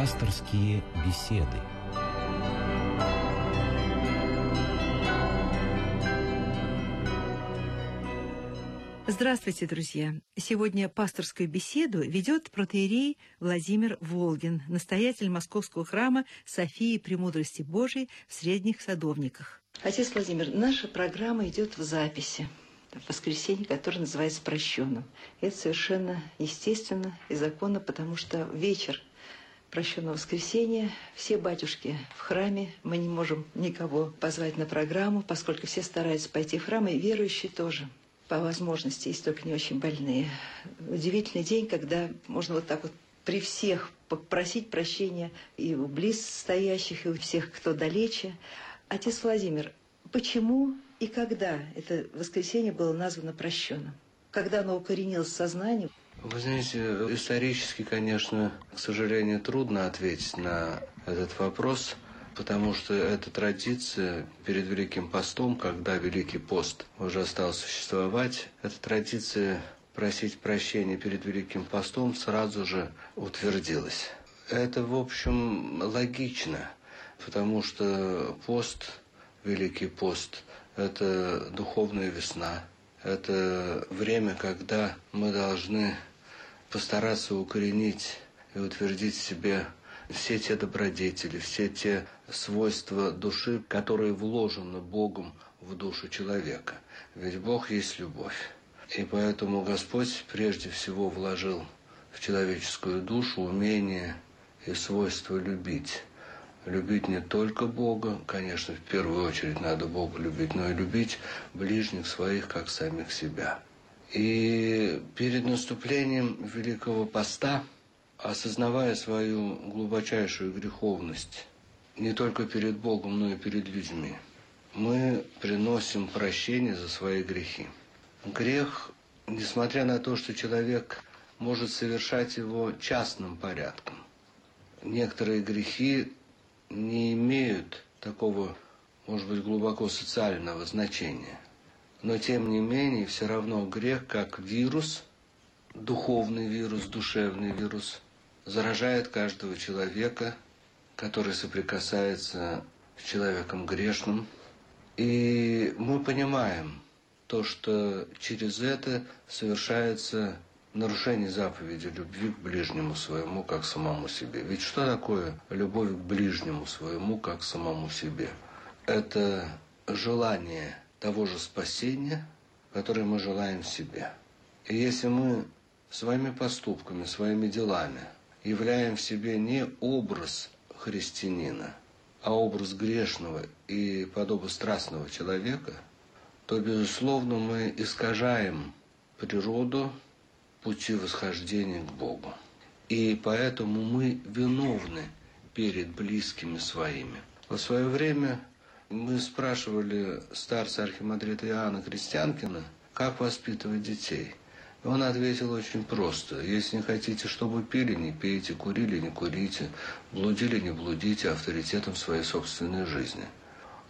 Пасторские беседы. Здравствуйте, друзья! Сегодня пасторскую беседу ведет протеерей Владимир Волгин, настоятель Московского храма Софии Премудрости Божией в Средних Садовниках. Отец Владимир, наша программа идет в записи в воскресенье, которое называется прощенным. Это совершенно естественно и законно, потому что вечер прощенного воскресенья все батюшки в храме, мы не можем никого позвать на программу, поскольку все стараются пойти в храм, и верующие тоже по возможности, если только не очень больные. Удивительный день, когда можно вот так вот при всех попросить прощения и у близ стоящих, и у всех, кто далече. Отец Владимир, почему и когда это воскресенье было названо прощенным? Когда оно укоренилось в сознании? Вы знаете, исторически, конечно, к сожалению, трудно ответить на этот вопрос, потому что эта традиция перед Великим постом, когда Великий пост уже стал существовать, эта традиция просить прощения перед Великим постом сразу же утвердилась. Это, в общем, логично, потому что пост, Великий пост, это духовная весна, это время, когда мы должны постараться укоренить и утвердить в себе все те добродетели, все те свойства души, которые вложены Богом в душу человека. Ведь Бог есть любовь. И поэтому Господь прежде всего вложил в человеческую душу умение и свойство любить. Любить не только Бога, конечно, в первую очередь надо Бога любить, но и любить ближних своих, как самих себя. И перед наступлением Великого Поста, осознавая свою глубочайшую греховность, не только перед Богом, но и перед людьми, мы приносим прощение за свои грехи. Грех, несмотря на то, что человек может совершать его частным порядком, некоторые грехи не имеют такого, может быть, глубоко социального значения – но тем не менее, все равно грех как вирус, духовный вирус, душевный вирус, заражает каждого человека, который соприкасается с человеком грешным. И мы понимаем то, что через это совершается нарушение заповеди любви к ближнему своему, как самому себе. Ведь что такое любовь к ближнему своему, как самому себе? Это желание того же спасения, которое мы желаем себе. И если мы своими поступками, своими делами являем в себе не образ христианина, а образ грешного и подобострастного человека, то, безусловно, мы искажаем природу пути восхождения к Богу. И поэтому мы виновны перед близкими своими. В свое время мы спрашивали старца архимандрита Иоанна Крестьянкина, как воспитывать детей. Он ответил очень просто. Если не хотите, чтобы пили, не пейте, курили, не курите, блудили, не блудите авторитетом своей собственной жизни.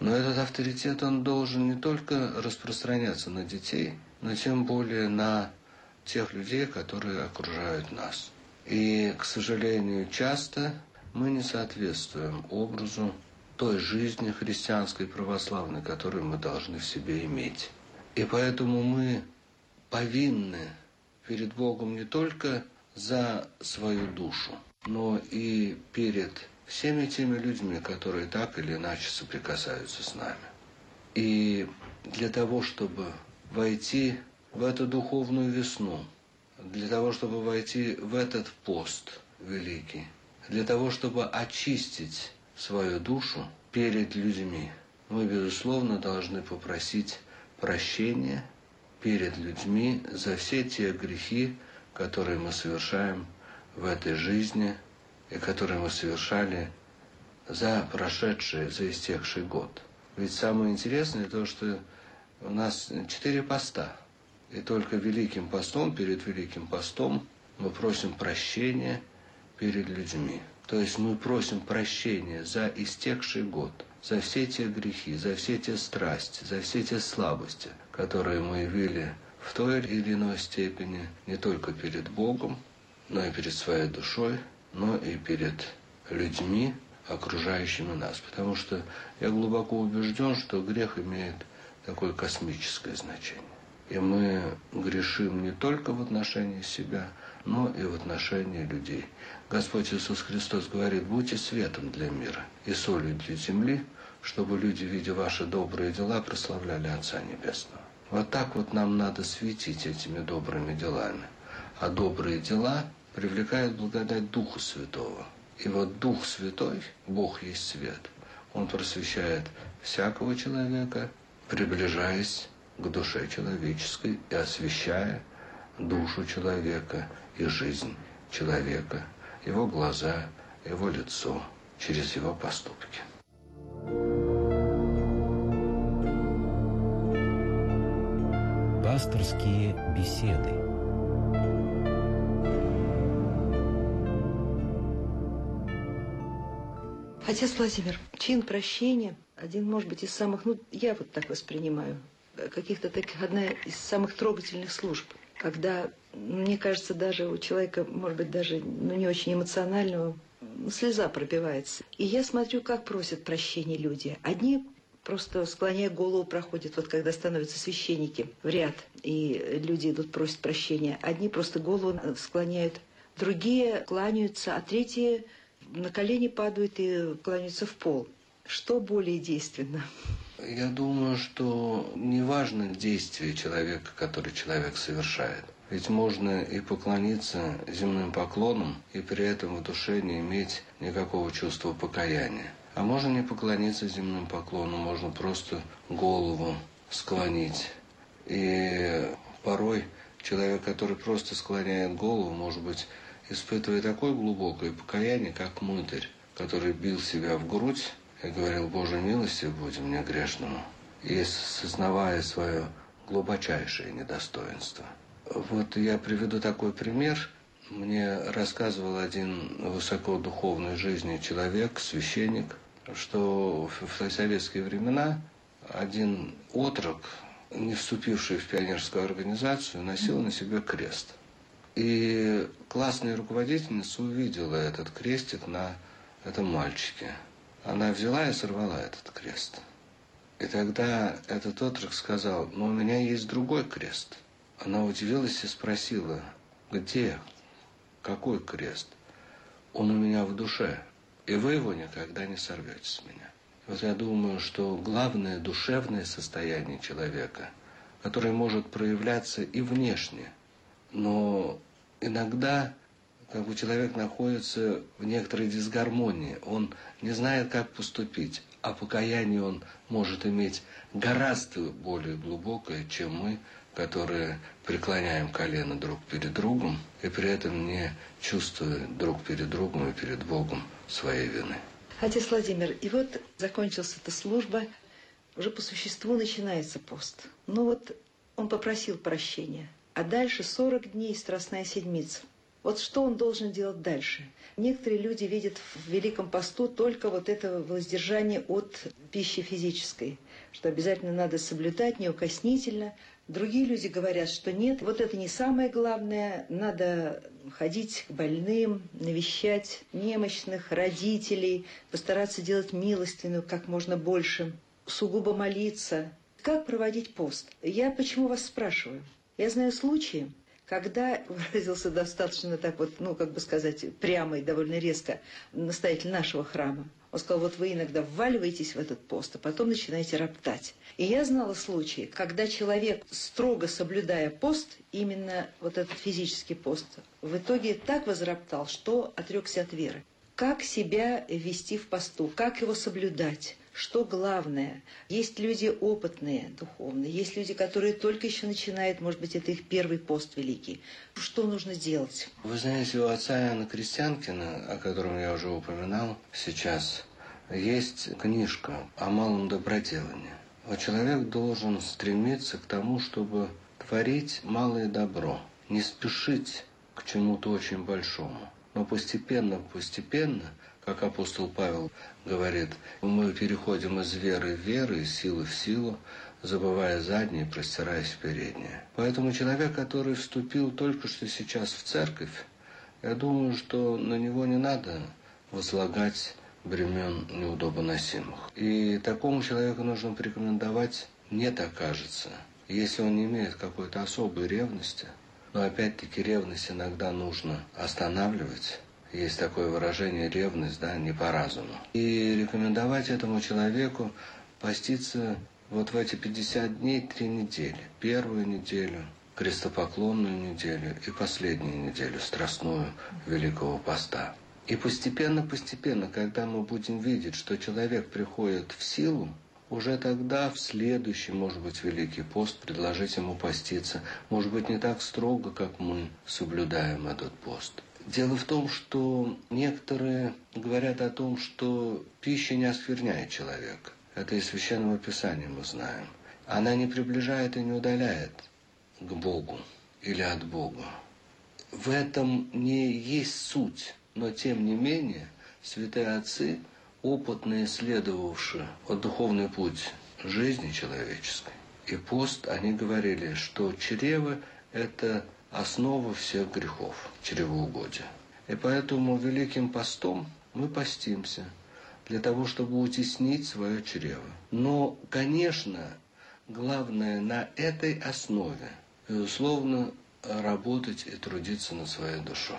Но этот авторитет, он должен не только распространяться на детей, но тем более на тех людей, которые окружают нас. И, к сожалению, часто мы не соответствуем образу той жизни христианской православной, которую мы должны в себе иметь. И поэтому мы повинны перед Богом не только за свою душу, но и перед всеми теми людьми, которые так или иначе соприкасаются с нами. И для того, чтобы войти в эту духовную весну, для того, чтобы войти в этот пост великий, для того, чтобы очистить свою душу перед людьми. Мы, безусловно, должны попросить прощения перед людьми за все те грехи, которые мы совершаем в этой жизни и которые мы совершали за прошедший, за истекший год. Ведь самое интересное то, что у нас четыре поста. И только Великим постом, перед Великим постом мы просим прощения перед людьми. То есть мы просим прощения за истекший год, за все те грехи, за все те страсти, за все те слабости, которые мы явили в той или иной степени не только перед Богом, но и перед своей душой, но и перед людьми, окружающими нас. Потому что я глубоко убежден, что грех имеет такое космическое значение. И мы грешим не только в отношении себя, но и в отношении людей. Господь Иисус Христос говорит, будьте светом для мира и солью для земли, чтобы люди, видя ваши добрые дела, прославляли Отца Небесного. Вот так вот нам надо светить этими добрыми делами. А добрые дела привлекают благодать Духа Святого. И вот Дух Святой, Бог есть свет, Он просвещает всякого человека, приближаясь к душе человеческой и освещая душу человека и жизнь человека, его глаза, его лицо через его поступки. Пасторские беседы. Отец Владимир, чин прощения один, может быть, из самых, ну, я вот так воспринимаю, каких-то таких, одна из самых трогательных служб, когда, мне кажется, даже у человека, может быть, даже ну, не очень эмоционального, слеза пробивается. И я смотрю, как просят прощения люди. Одни просто склоняя голову проходят, вот когда становятся священники в ряд, и люди идут просят прощения. Одни просто голову склоняют, другие кланяются, а третьи на колени падают и кланяются в пол. Что более действенно? Я думаю, что не важно действие человека, который человек совершает. Ведь можно и поклониться земным поклоном, и при этом в душе не иметь никакого чувства покаяния. А можно не поклониться земным поклоном, можно просто голову склонить. И порой человек, который просто склоняет голову, может быть, испытывая такое глубокое покаяние, как мытарь, который бил себя в грудь и говорил, Боже, милости будем мне грешному, и сознавая свое глубочайшее недостоинство. Вот я приведу такой пример. Мне рассказывал один высокодуховной жизни человек, священник, что в советские времена один отрок, не вступивший в пионерскую организацию, носил на себе крест – и классная руководительница увидела этот крестик на этом мальчике. Она взяла и сорвала этот крест. И тогда этот отрок сказал, но у меня есть другой крест. Она удивилась и спросила, где, какой крест? Он у меня в душе, и вы его никогда не сорвете с меня. Вот я думаю, что главное душевное состояние человека, которое может проявляться и внешне – но иногда как бы человек находится в некоторой дисгармонии. Он не знает, как поступить. А покаяние он может иметь гораздо более глубокое, чем мы, которые преклоняем колено друг перед другом и при этом не чувствуя друг перед другом и перед Богом своей вины. Отец Владимир, и вот закончилась эта служба, уже по существу начинается пост. Ну вот он попросил прощения – а дальше 40 дней Страстная Седмица. Вот что он должен делать дальше? Некоторые люди видят в Великом посту только вот это воздержание от пищи физической, что обязательно надо соблюдать неукоснительно. Другие люди говорят, что нет, вот это не самое главное, надо ходить к больным, навещать немощных, родителей, постараться делать милостивную как можно больше, сугубо молиться. Как проводить пост? Я почему вас спрашиваю? Я знаю случаи, когда выразился достаточно так вот, ну, как бы сказать, прямо и довольно резко настоятель нашего храма. Он сказал, вот вы иногда вваливаетесь в этот пост, а потом начинаете роптать. И я знала случаи, когда человек, строго соблюдая пост, именно вот этот физический пост, в итоге так возроптал, что отрекся от веры. Как себя вести в посту, как его соблюдать? Что главное. Есть люди опытные духовно, есть люди, которые только еще начинают, может быть, это их первый пост великий. Что нужно делать? Вы знаете, у отца Иоанна Крестьянкина, о котором я уже упоминал сейчас, есть книжка о малом доброделании. Человек должен стремиться к тому, чтобы творить малое добро, не спешить к чему-то очень большому, но постепенно, постепенно – как апостол Павел говорит, мы переходим из веры в веру, из силы в силу, забывая заднее, простираясь в переднее. Поэтому человек, который вступил только что сейчас в церковь, я думаю, что на него не надо возлагать бремен неудобоносимых. И такому человеку нужно порекомендовать, нет, окажется, если он не имеет какой-то особой ревности, но опять-таки ревность иногда нужно останавливать, есть такое выражение ревность, да, не по разуму. И рекомендовать этому человеку поститься вот в эти 50 дней три недели. Первую неделю, крестопоклонную неделю и последнюю неделю, страстную Великого Поста. И постепенно-постепенно, когда мы будем видеть, что человек приходит в силу, уже тогда в следующий, может быть, Великий пост предложить ему поститься. Может быть, не так строго, как мы соблюдаем этот пост. Дело в том, что некоторые говорят о том, что пища не оскверняет человека. Это из Священного Писания мы знаем. Она не приближает и не удаляет к Богу или от Бога. В этом не есть суть, но тем не менее святые отцы – опытно исследовавшие вот духовный путь жизни человеческой и пост, они говорили, что чрево – это основа всех грехов, чревоугодия. И поэтому великим постом мы постимся для того, чтобы утеснить свое чрево. Но, конечно, главное на этой основе, безусловно, работать и трудиться над своей душой,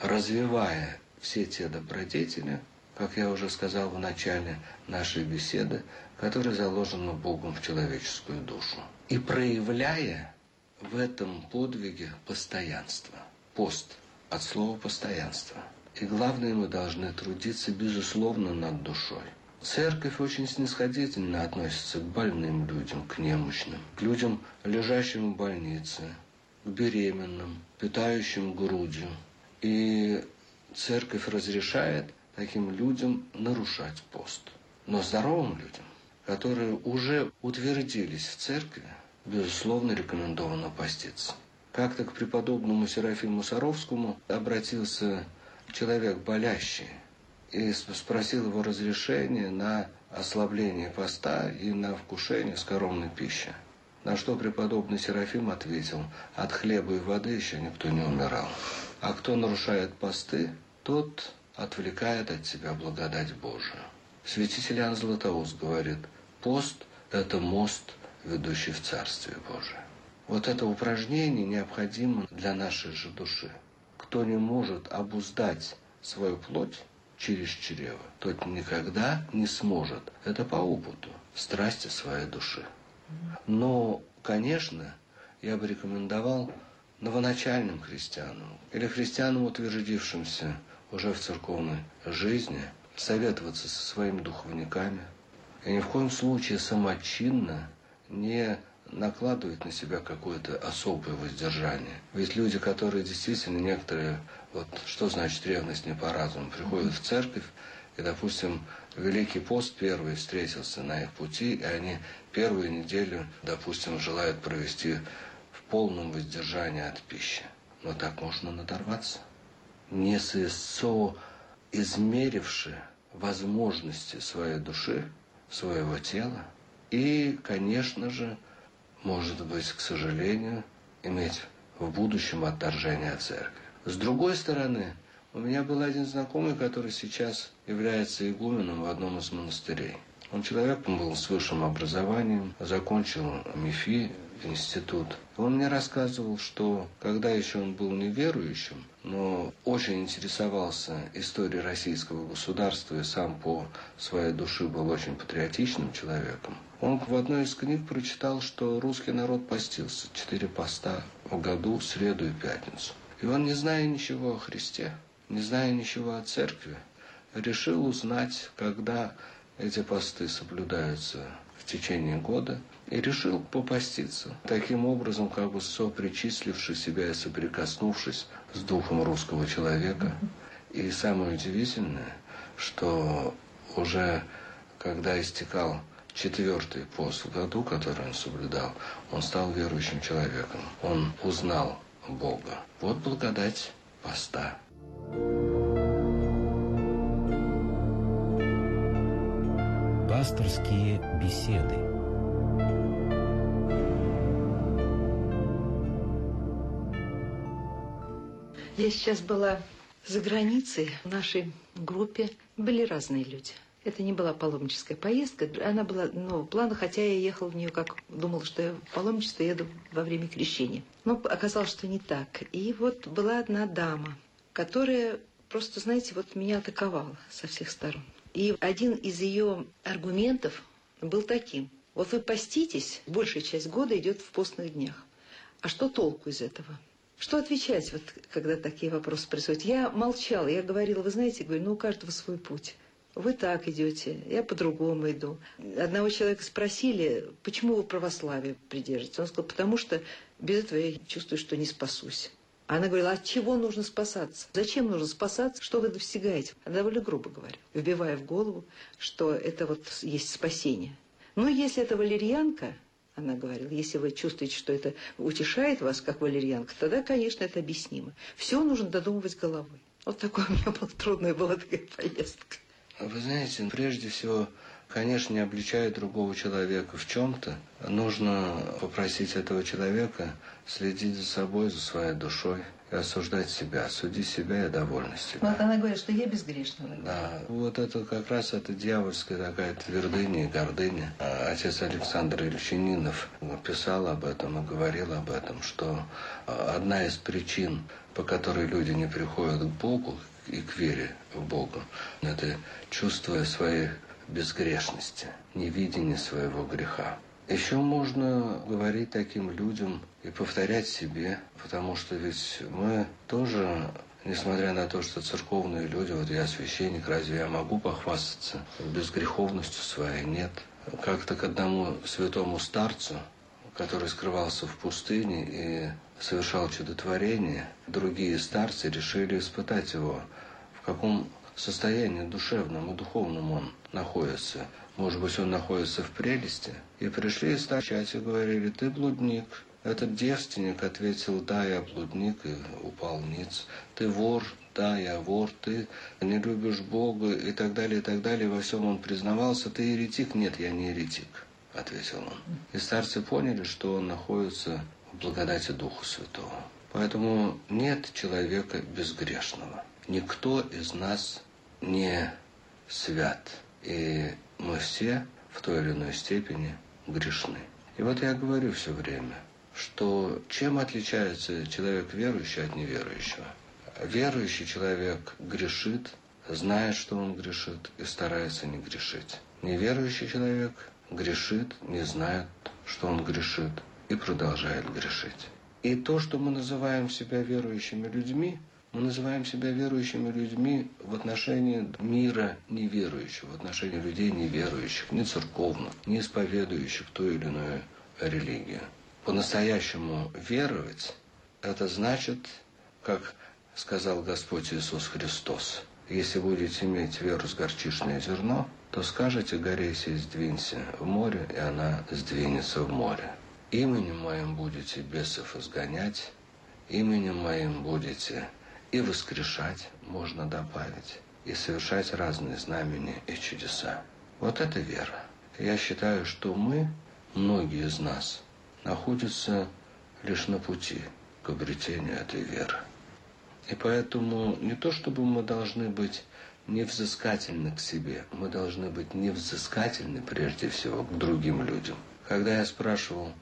развивая все те добродетели, как я уже сказал в начале нашей беседы, которая заложена Богом в человеческую душу. И проявляя в этом подвиге постоянство. Пост от слова постоянство. И главное, мы должны трудиться, безусловно, над душой. Церковь очень снисходительно относится к больным людям, к немощным, к людям, лежащим в больнице, к беременным, питающим грудью. И церковь разрешает таким людям нарушать пост. Но здоровым людям, которые уже утвердились в церкви, безусловно, рекомендовано поститься. Как-то к преподобному Серафиму Саровскому обратился человек болящий и спросил его разрешения на ослабление поста и на вкушение скоромной пищи. На что преподобный Серафим ответил, от хлеба и воды еще никто не умирал. А кто нарушает посты, тот отвлекает от себя благодать Божию. Святитель Иоанн Златоуст говорит, пост – это мост, ведущий в Царствие Божие. Вот это упражнение необходимо для нашей же души. Кто не может обуздать свою плоть через чрево, тот никогда не сможет, это по опыту, страсти своей души. Но, конечно, я бы рекомендовал новоначальным христианам или христианам, утвердившимся уже в церковной жизни, советоваться со своими духовниками и ни в коем случае самочинно не накладывать на себя какое-то особое воздержание. Ведь люди, которые действительно некоторые, вот что значит ревность не по разуму, приходят в церковь, и, допустим, Великий пост первый встретился на их пути, и они первую неделю, допустим, желают провести в полном воздержании от пищи. Но так можно надорваться не измеривши возможности своей души, своего тела, и, конечно же, может быть, к сожалению, иметь в будущем отторжение от церкви. С другой стороны, у меня был один знакомый, который сейчас является игуменом в одном из монастырей. Он человек был с высшим образованием, закончил МИФИ, институт. Он мне рассказывал, что когда еще он был неверующим, но очень интересовался историей российского государства и сам по своей душе был очень патриотичным человеком, он в одной из книг прочитал, что русский народ постился четыре поста в году, среду и пятницу. И он, не зная ничего о Христе, не зная ничего о церкви, решил узнать, когда эти посты соблюдаются в течение года, и решил попаститься. Таким образом, как бы сопричисливши себя и соприкоснувшись с духом русского человека. И самое удивительное, что уже когда истекал четвертый пост в году, который он соблюдал, он стал верующим человеком. Он узнал Бога. Вот благодать поста. Пасторские беседы. Я сейчас была За границей в нашей группе были разные люди. Это не была паломническая поездка, она была нового плана, хотя я ехал в нее, как думал, что я в паломничество еду во время крещения. Но оказалось, что не так. И вот была одна дама, которая просто, знаете, вот меня атаковала со всех сторон. И один из ее аргументов был таким. Вот вы поститесь, большая часть года идет в постных днях. А что толку из этого? Что отвечать, вот, когда такие вопросы происходят? Я молчала, я говорила, вы знаете, говорю, ну у каждого свой путь. Вы так идете, я по-другому иду. Одного человека спросили, почему вы православие придерживаетесь? Он сказал, потому что без этого я чувствую, что не спасусь. А она говорила, от чего нужно спасаться? Зачем нужно спасаться? Что вы достигаете? Она довольно грубо говоря, вбивая в голову, что это вот есть спасение. Но если это валерьянка, она говорила, если вы чувствуете, что это утешает вас, как валерьянка, тогда, конечно, это объяснимо. Все нужно додумывать головой. Вот такое у меня была трудная была такая поездка. Вы знаете, прежде всего, конечно, не обличая другого человека в чем-то, нужно попросить этого человека следить за собой, за своей душой осуждать себя, судить себя и довольна себя. Вот она говорит, что я безгрешна. Да, вот это как раз это дьявольская такая твердыня и гордыня. Отец Александр Ильчининов писал об этом и говорил об этом, что одна из причин, по которой люди не приходят к Богу, и к вере в Бога. Это чувствуя своей безгрешности, невидение своего греха. Еще можно говорить таким людям и повторять себе, потому что ведь мы тоже, несмотря на то, что церковные люди, вот я священник, разве я могу похвастаться безгреховностью своей? Нет. Как-то к одному святому старцу, который скрывался в пустыне и совершал чудотворение, другие старцы решили испытать его – в каком состоянии душевном и духовном он находится. Может быть, он находится в прелести. И пришли и стали и говорили, ты блудник. Этот девственник ответил, да, я блудник, и упал ниц. Ты вор, да, я вор, ты не любишь Бога, и так далее, и так далее. Во всем он признавался, ты еретик? Нет, я не еретик, ответил он. И старцы поняли, что он находится в благодати Духа Святого. Поэтому нет человека безгрешного никто из нас не свят. И мы все в той или иной степени грешны. И вот я говорю все время, что чем отличается человек верующий от неверующего? Верующий человек грешит, знает, что он грешит, и старается не грешить. Неверующий человек грешит, не знает, что он грешит, и продолжает грешить. И то, что мы называем себя верующими людьми, мы называем себя верующими людьми в отношении мира неверующих, в отношении людей неверующих, не церковных, не исповедующих ту или иную религию. По-настоящему веровать – это значит, как сказал Господь Иисус Христос, если будете иметь веру с горчичное зерно, то скажете горе сей сдвинься в море, и она сдвинется в море. Именем моим будете бесов изгонять, именем моим будете и воскрешать можно добавить, и совершать разные знамения и чудеса. Вот это вера. Я считаю, что мы, многие из нас, находятся лишь на пути к обретению этой веры. И поэтому не то, чтобы мы должны быть невзыскательны к себе, мы должны быть невзыскательны прежде всего к другим людям. Когда я спрашивал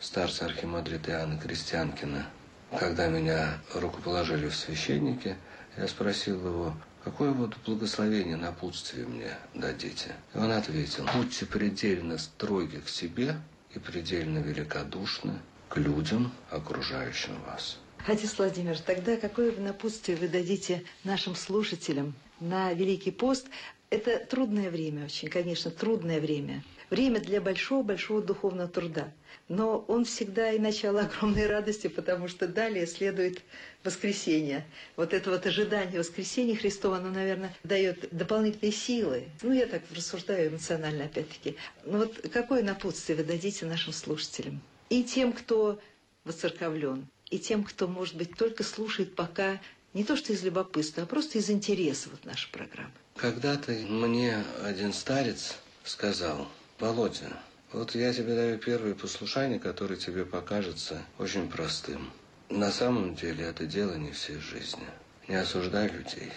старца архимандрита Иоанна Крестьянкина, когда меня рукоположили в священнике, я спросил его, какое вот благословение, напутствие мне дадите? И он ответил, будьте предельно строги к себе и предельно великодушны к людям, окружающим вас. Отец Владимир, тогда какое напутствие вы дадите нашим слушателям на Великий пост? Это трудное время очень, конечно, трудное время. Время для большого-большого духовного труда. Но он всегда и начало огромной радости, потому что далее следует воскресенье. Вот это вот ожидание воскресения Христова, оно, наверное, дает дополнительные силы. Ну, я так рассуждаю эмоционально, опять-таки. Ну вот какое напутствие вы дадите нашим слушателям? И тем, кто воцерковлен, и тем, кто, может быть, только слушает пока не то что из любопытства, а просто из интереса вот нашей программы. Когда-то мне один старец сказал, Володя, вот я тебе даю первое послушание, которое тебе покажется очень простым. На самом деле это дело не всей жизни. не осуждай людей.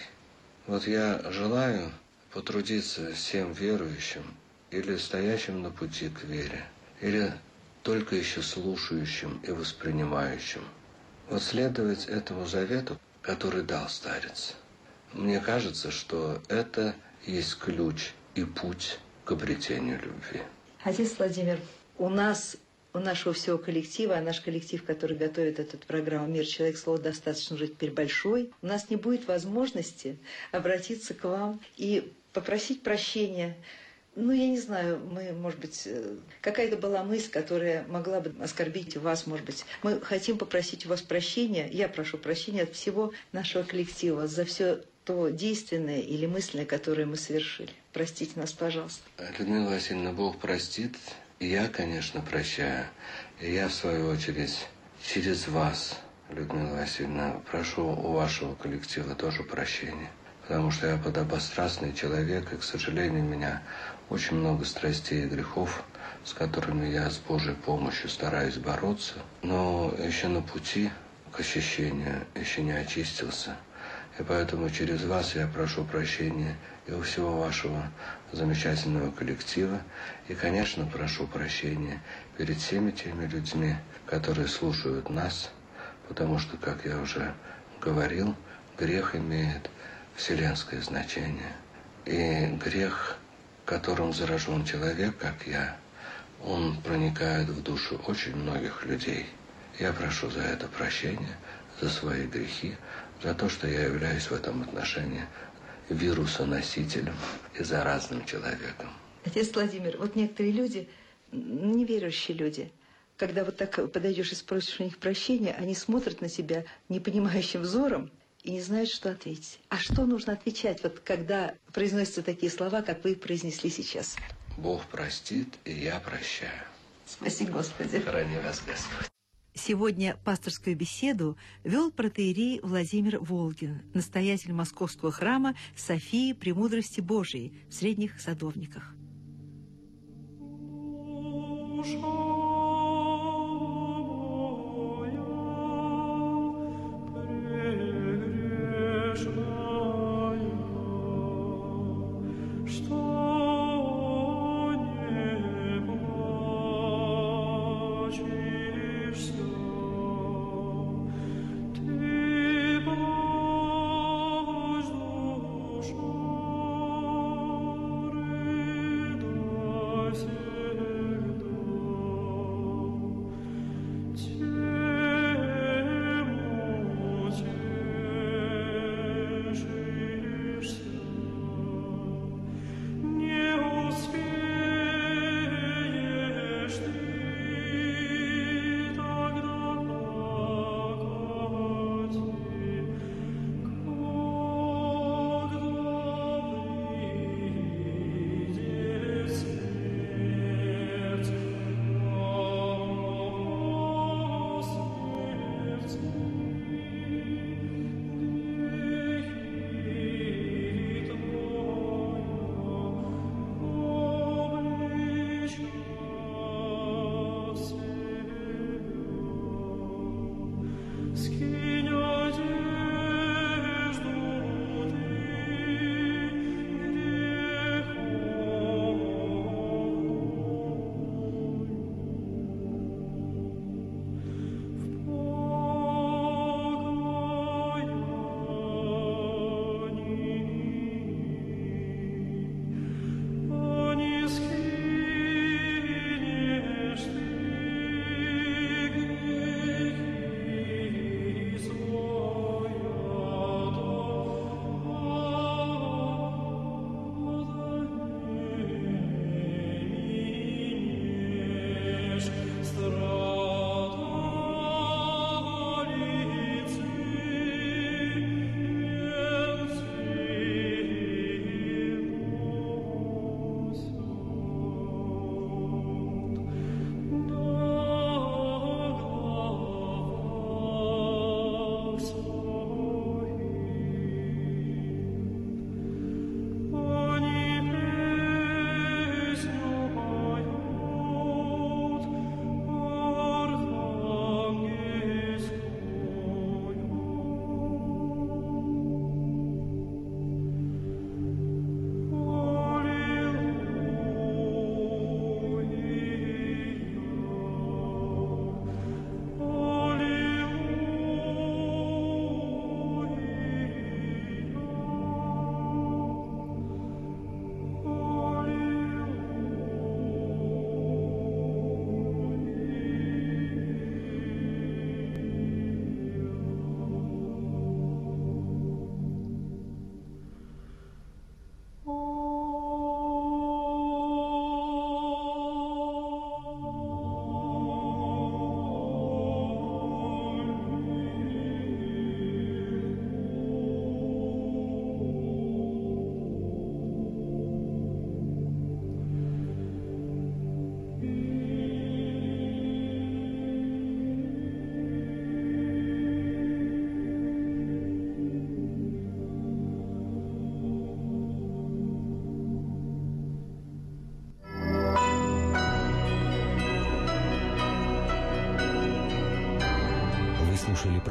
Вот я желаю потрудиться всем верующим или стоящим на пути к вере, или только еще слушающим и воспринимающим. Вот следовать этому завету, который дал старец. Мне кажется, что это есть ключ и путь к обретению любви. Отец Владимир, у нас у нашего всего коллектива, наш коллектив, который готовит эту программу «Мир. Человек. Слово достаточно уже теперь большой», у нас не будет возможности обратиться к вам и попросить прощения ну, я не знаю, мы, может быть, э, какая-то была мысль, которая могла бы оскорбить вас, может быть. Мы хотим попросить у вас прощения, я прошу прощения от всего нашего коллектива за все то действенное или мысленное, которое мы совершили. Простите нас, пожалуйста. Людмила Васильевна, Бог простит. Я, конечно, прощаю. Я, в свою очередь, через вас, Людмила Васильевна, прошу у вашего коллектива тоже прощения. Потому что я подобострастный человек, и, к сожалению, меня очень много страстей и грехов, с которыми я с Божьей помощью стараюсь бороться, но еще на пути к очищению еще не очистился. И поэтому через вас я прошу прощения и у всего вашего замечательного коллектива. И, конечно, прошу прощения перед всеми теми людьми, которые слушают нас, потому что, как я уже говорил, грех имеет вселенское значение. И грех которым заражен человек, как я, он проникает в душу очень многих людей. Я прошу за это прощения, за свои грехи, за то, что я являюсь в этом отношении вирусоносителем и заразным человеком. Отец Владимир, вот некоторые люди, неверующие люди, когда вот так подойдешь и спросишь у них прощения, они смотрят на себя непонимающим взором и не знают, что ответить. А что нужно отвечать, вот когда произносятся такие слова, как вы произнесли сейчас? Бог простит, и я прощаю. Спасибо, Господи. Храни вас Господь. Сегодня пасторскую беседу вел протеерей Владимир Волгин, настоятель московского храма Софии Премудрости Божией в Средних Садовниках. слушали